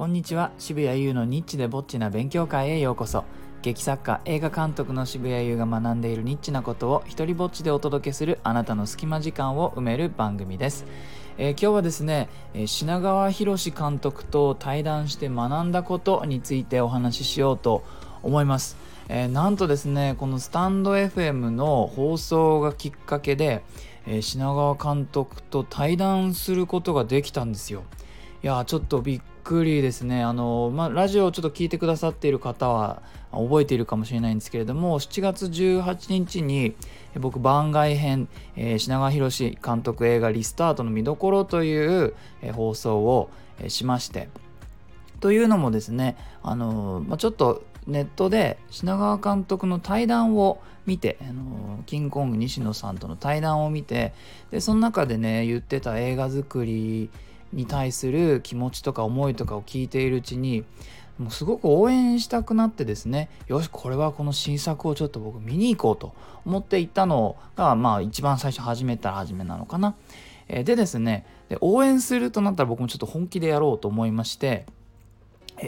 こんにちは。渋谷優のニッチでぼっちな勉強会へようこそ。劇作家映画監督の渋谷優が学んでいるニッチなことを一人ぼっちでお届けするあなたの隙間時間を埋める番組です、えー、今日はですね、え、品川博監督と対談して学んだことについてお話ししようと思います。えー、なんとですねこのスタンド FM の放送がきっかけで、え、品川監督と対談することができたんですよ。いやちょっとびっくりですね。あの、まあ、ラジオをちょっと聞いてくださっている方は覚えているかもしれないんですけれども7月18日に僕番外編、えー、品川博監督映画「リスタートの見どころ」という、えー、放送を、えー、しまして。というのもですねあの、まあ、ちょっとネットで品川監督の対談を見て、あのキングコング西野さんとの対談を見てでその中でね言ってた映画作りに対する気持ちとか思いとかを聞いているうちにもうすごく応援したくなってですねよしこれはこの新作をちょっと僕見に行こうと思って行ったのがまあ一番最初始めたら初めなのかな。でですねで応援するとなったら僕もちょっと本気でやろうと思いまして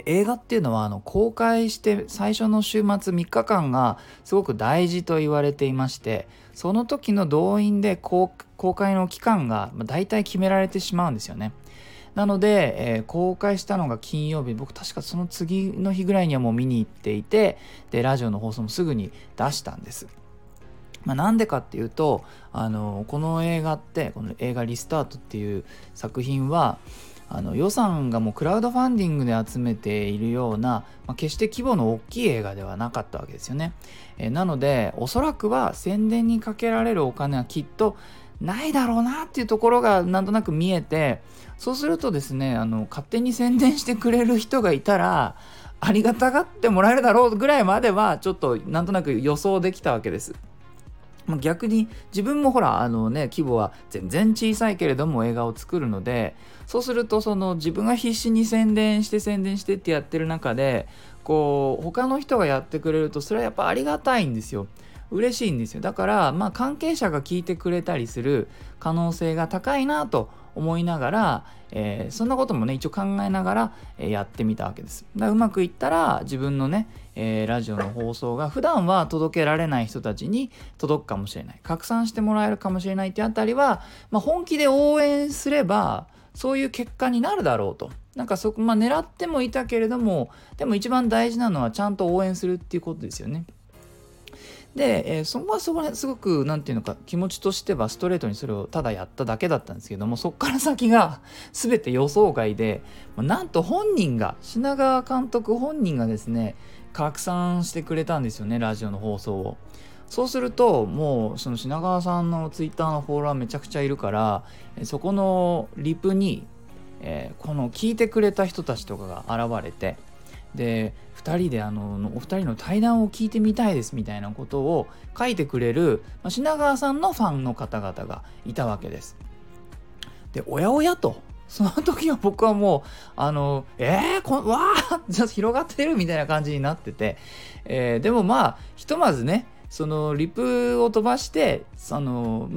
映画っていうのはあの公開して最初の週末3日間がすごく大事と言われていましてその時の動員で公開の期間が大体決められてしまうんですよね。なので、えー、公開したのが金曜日僕確かその次の日ぐらいにはもう見に行っていてでラジオの放送もすぐに出したんです。まあ、なんでかっていうとあのこの映画ってこの映画「リスタート」っていう作品はあの予算がもうクラウドファンディングで集めているような、まあ、決して規模の大きい映画ではなかったわけですよね。えなのでおそらくは宣伝にかけられるお金はきっとないだろうなっていうところがなんとなく見えてそうするとですねあの勝手に宣伝してくれる人がいたらありがたがってもらえるだろうぐらいまではちょっとなんとなく予想できたわけです。逆に自分もほらあのね規模は全然小さいけれども映画を作るのでそうするとその自分が必死に宣伝して宣伝してってやってる中でこう他の人がやってくれるとそれはやっぱありがたいんですよ。嬉しいんですよだからまあ関係者が聞いてくれたりする可能性が高いなと思いながら、えー、そんなこともね一応考えながら、え、やってみたわけです。だからうまくいったら自分のね、えー、ラジオの放送が普段は届けられない人たちに届くかもしれない拡散してもらえるかもしれないってあたりは、まあ、本気で応援すればそういう結果になるだろうと。なんかそこ、まあ、狙ってもいたけれどもでも一番大事なのはちゃんと応援するっていうことですよね。で、えー、そこはそこすごく何て言うのか気持ちとしてはストレートにそれをただやっただけだったんですけどもそこから先が 全て予想外でなんと本人が品川監督本人がですね拡散してくれたんですよねラジオの放送を。そうするともうその品川さんのツイッターのフォロワーめちゃくちゃいるからそこのリプに、えー、この聞いてくれた人たちとかが現れてで2人であのお二人の対談を聞いてみたいですみたいなことを書いてくれる、ま、品川さんのファンの方々がいたわけです。でおやおやとその時は僕はもうあのえー、こわーじゃ広がってるみたいな感じになってて、えー、でもまあひとまずねそのリプを飛ばしてその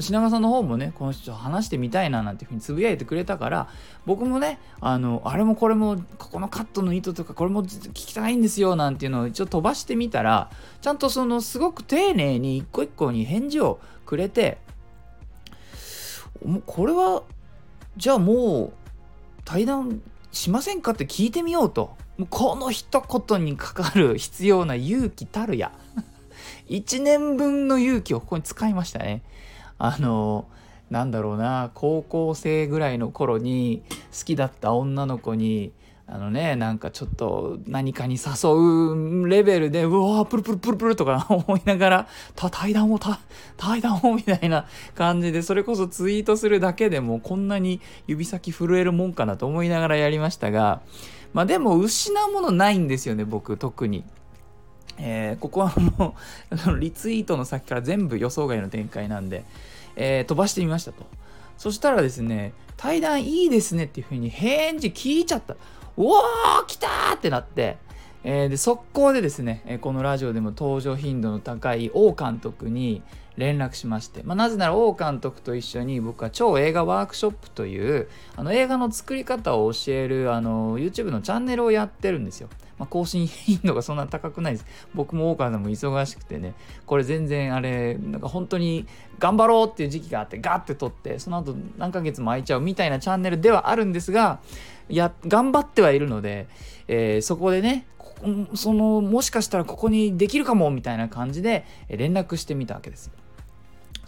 品川さんの方もねこの人話してみたいななんていうふうにつぶやいてくれたから僕もねあのあれもこれもここのカットの意図とかこれも聞きたいんですよなんていうのを一応飛ばしてみたらちゃんとそのすごく丁寧に一個一個に返事をくれてこれはじゃあもう対談しませんかって聞いてみようとうこの一言にかかる必要な勇気たるや1年分の勇気をここに使いましたね。あのなんだろうな高校生ぐらいの頃に好きだった女の子にあのねなんかちょっと何かに誘うレベルでうわープルプルプルプルとか 思いながらた対談を対談をみたいな感じでそれこそツイートするだけでもこんなに指先震えるもんかなと思いながらやりましたがまあでも失うものないんですよね僕特に。えー、ここはもうリツイートの先から全部予想外の展開なんで、えー、飛ばしてみましたと。そしたらですね、対談いいですねっていうふうに返事聞いちゃった。うわー来たーってなって、えー、で速攻でですね、このラジオでも登場頻度の高い王監督に、連絡しまして、まあ、なぜなら王監督と一緒に僕は超映画ワークショップというあの映画の作り方を教えるあの YouTube のチャンネルをやってるんですよ。まあ、更新頻度がそんな高くないです。僕も大川さんも忙しくてね、これ全然あれ、なんか本当に頑張ろうっていう時期があって、ガッて撮って、その後何ヶ月も空いちゃうみたいなチャンネルではあるんですが、や、頑張ってはいるので、えー、そこでね、そのもしかしたらここにできるかもみたいな感じで連絡してみたわけです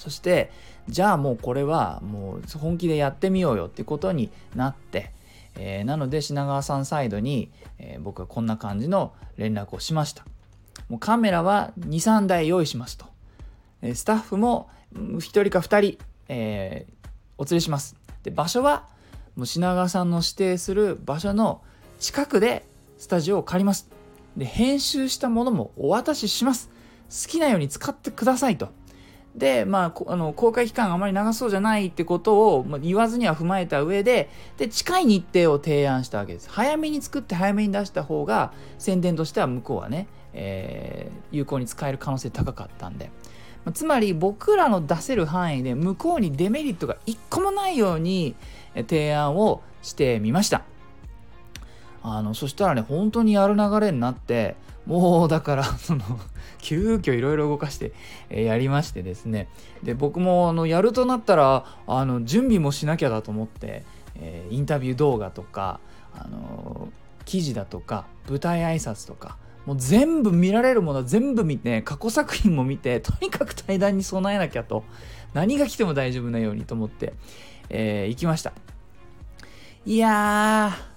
そしてじゃあもうこれはもう本気でやってみようよってことになって、えー、なので品川さんサイドに、えー、僕はこんな感じの連絡をしました。もうカメラは23台用意しますと、え、スタッフも1人か2人、えお連れします。で場所はもう品川さんの指定する場所の近くでスタジオを借ります。で編集したものもお渡しします。好きなように使ってくださいと。でまああの公開期間があまり長そうじゃないってことを、まあ、言わずには踏まえた上でで近い日程を提案したわけです。早めに作って早めに出した方が宣伝としては向こうはね、えー、有効に使える可能性高かったんで、まあ、つまり僕らの出せる範囲で向こうにデメリットが一個もないように提案をしてみました。あのそしたらね本当にやる流れになってもうだからその 急遽いろいろ動かして、えー、やりましてですね。で僕もあのやるとなったらあの準備もしなきゃだと思って、えー、インタビュー動画とか、あのー、記事だとか舞台挨拶とかもう全部見られるものは全部見て過去作品も見てとにかく対談に備えなきゃと何が来ても大丈夫なようにと思って、えー、行きました。いやー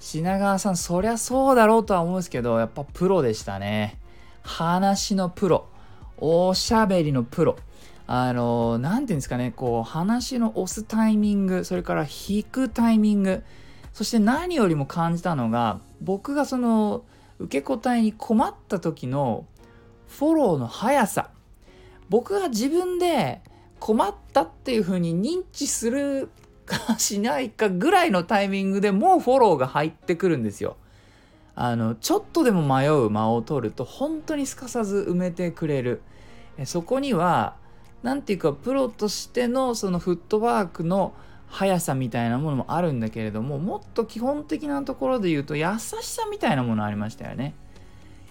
品川さん、そりゃそうだろうとは思うんですけど、やっぱプロでしたね。話のプロ。おしゃべりのプロ。あの、なんていうんですかね、こう、話の押すタイミング、それから引くタイミング、そして何よりも感じたのが、僕がその、受け答えに困った時のフォローの速さ。僕が自分で困ったっていうふうに認知するかしないかぐらいのタイミングでもうフォローが入ってくるんですよ。あのちょっとでも迷う間を取ると本当にすかさず埋めてくれるそこには何て言うかプロとしてのそのフットワークの速さみたいなものもあるんだけれどももっと基本的なところで言うと優しさみたいなものありましたよね。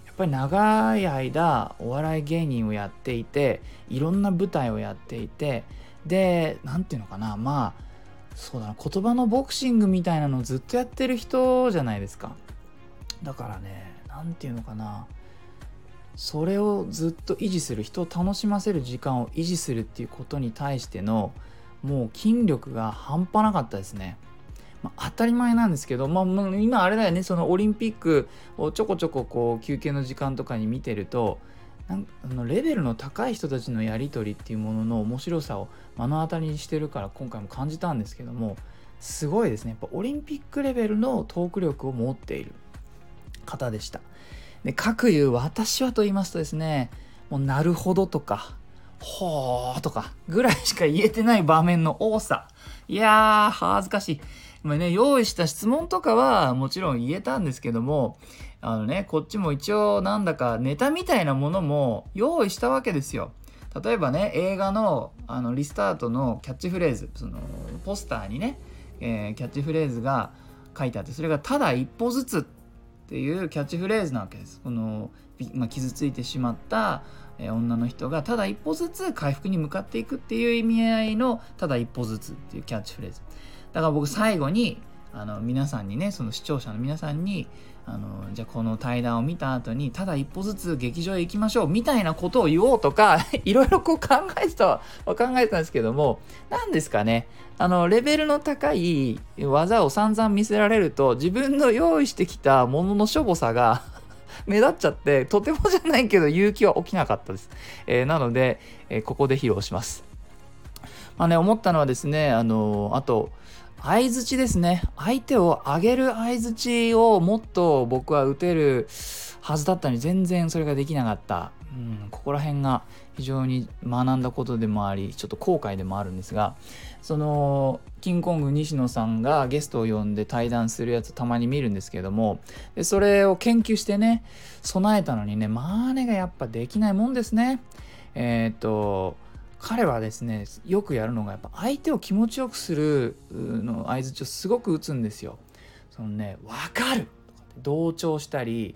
やっぱり長い間お笑い芸人をやっていていろんな舞台をやっていてで何て言うのかなまあそうだな言葉のボクシングみたいなのをずっとやってる人じゃないですか。だからね何て言うのかな。それをずっと維持する人を楽しませる時間を維持するっていうことに対してのもう筋力が半端なかったですね。まあ、当たり前なんですけど、まあ、今あれだよね。そのオリンピックをちょこちょここう休憩の時間とかに見てるとなんあのレベルの高い人たちのやり取りっていうものの面白さを目の当たりにしてるから今回も感じたんですけどもすごいですね。やっぱオリンピックレベルのトーク力を持っている方でした。で各言う私はと言いますとですねもうなるほどとかほーとかぐらいしか言えてない場面の多さ。いやー恥ずかしい。まあね、用意した質問とかはもちろん言えたんですけどもあのねこっちも一応なんだかネタみたいなものも用意したわけですよ。例えばね映画のあのリスタートのキャッチフレーズそのポスターにね、えー、キャッチフレーズが書いてあってそれが「ただ一歩ずつ」っていうキャッチフレーズなわけです。この、まあ、傷ついてしまった、えー、女の人がただ一歩ずつ回復に向かっていくっていう意味合いの「ただ一歩ずつ」っていうキャッチフレーズ。だから僕最後にあの皆さんにねその視聴者の皆さんにあのじゃあこの対談を見た後にただ一歩ずつ劇場へ行きましょうみたいなことを言おうとか いろいろこう考えてたは考えてたんですけども何ですかねあのレベルの高い技を散々見せられると自分の用意してきたもののしょぼさが 目立っちゃってとてもじゃないけど勇気は起きなかったです、えー、なので、えー、ここで披露します。まあね思ったのはですねあのあと相づちですね。相手を上げる相づちをもっと僕は打てるはずだったのに全然それができなかった。うん、ここら辺が非常に学んだことでもあり、ちょっと後悔でもあるんですが、その、キンコング西野さんがゲストを呼んで対談するやつたまに見るんですけども、でそれを研究してね、備えたのにね、マーネがやっぱできないもんですね。えー、っと、彼はですねよくやるのがやっぱ相手を気持ちよくするの合図ちをすごく打つんですよ。そのね分かる!とか同調したり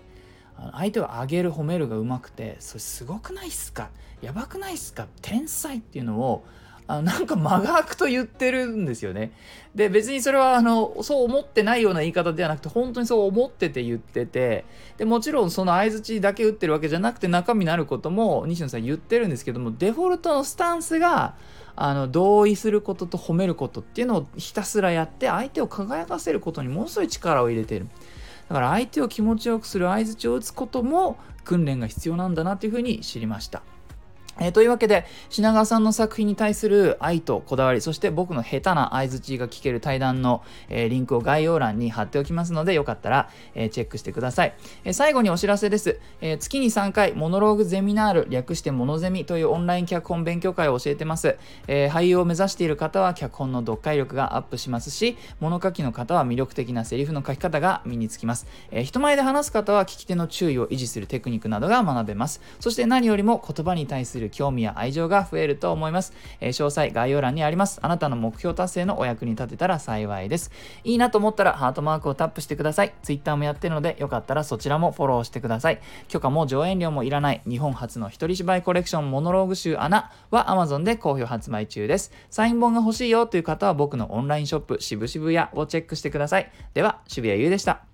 相手を上げる褒めるがうまくてそれすごくないっすか?やばくないっすか?天才っていうのをあなんか間が空くと言ってるんですよね。で別にそれはあのそう思ってないような言い方ではなくて本当にそう思ってて言っててでもちろんその相づちだけ打ってるわけじゃなくて中身のあることも西野さん言ってるんですけどもデフォルトのスタンスがあの同意することと褒めることっていうのをひたすらやって相手を輝かせることにものすごい力を入れてる。だから相手を気持ちよくする相づちを打つことも訓練が必要なんだなというふうに知りました。えー、というわけで品川さんの作品に対する愛とこだわりそして僕の下手な相づちが聞ける対談の、えー、リンクを概要欄に貼っておきますのでよかったら、えー、チェックしてください、え最後にお知らせです、え月に3回モノローグゼミナール略してモノゼミというオンライン脚本勉強会を教えてます、え俳優を目指している方は脚本の読解力がアップしますし物書きの方は魅力的なセリフの書き方が身につきます、え人前で話す方は聞き手の注意を維持するテクニックなどが学べます。そして何よりも言葉に対するる興味や愛情が増えると思います。えー、詳細概要欄にあります。あなたの目標達成のお役に立てたら幸いです。いいなと思ったらハートマークをタップしてください。Twitter もやってるのでよかったらそちらもフォローしてください。許可も上演料もいらない日本初の一人芝居コレクションモノローグ集アナは Amazon で好評発売中です。サイン本が欲しいよという方は僕のオンラインショップ渋々屋をチェックしてください。では、渋谷優でした。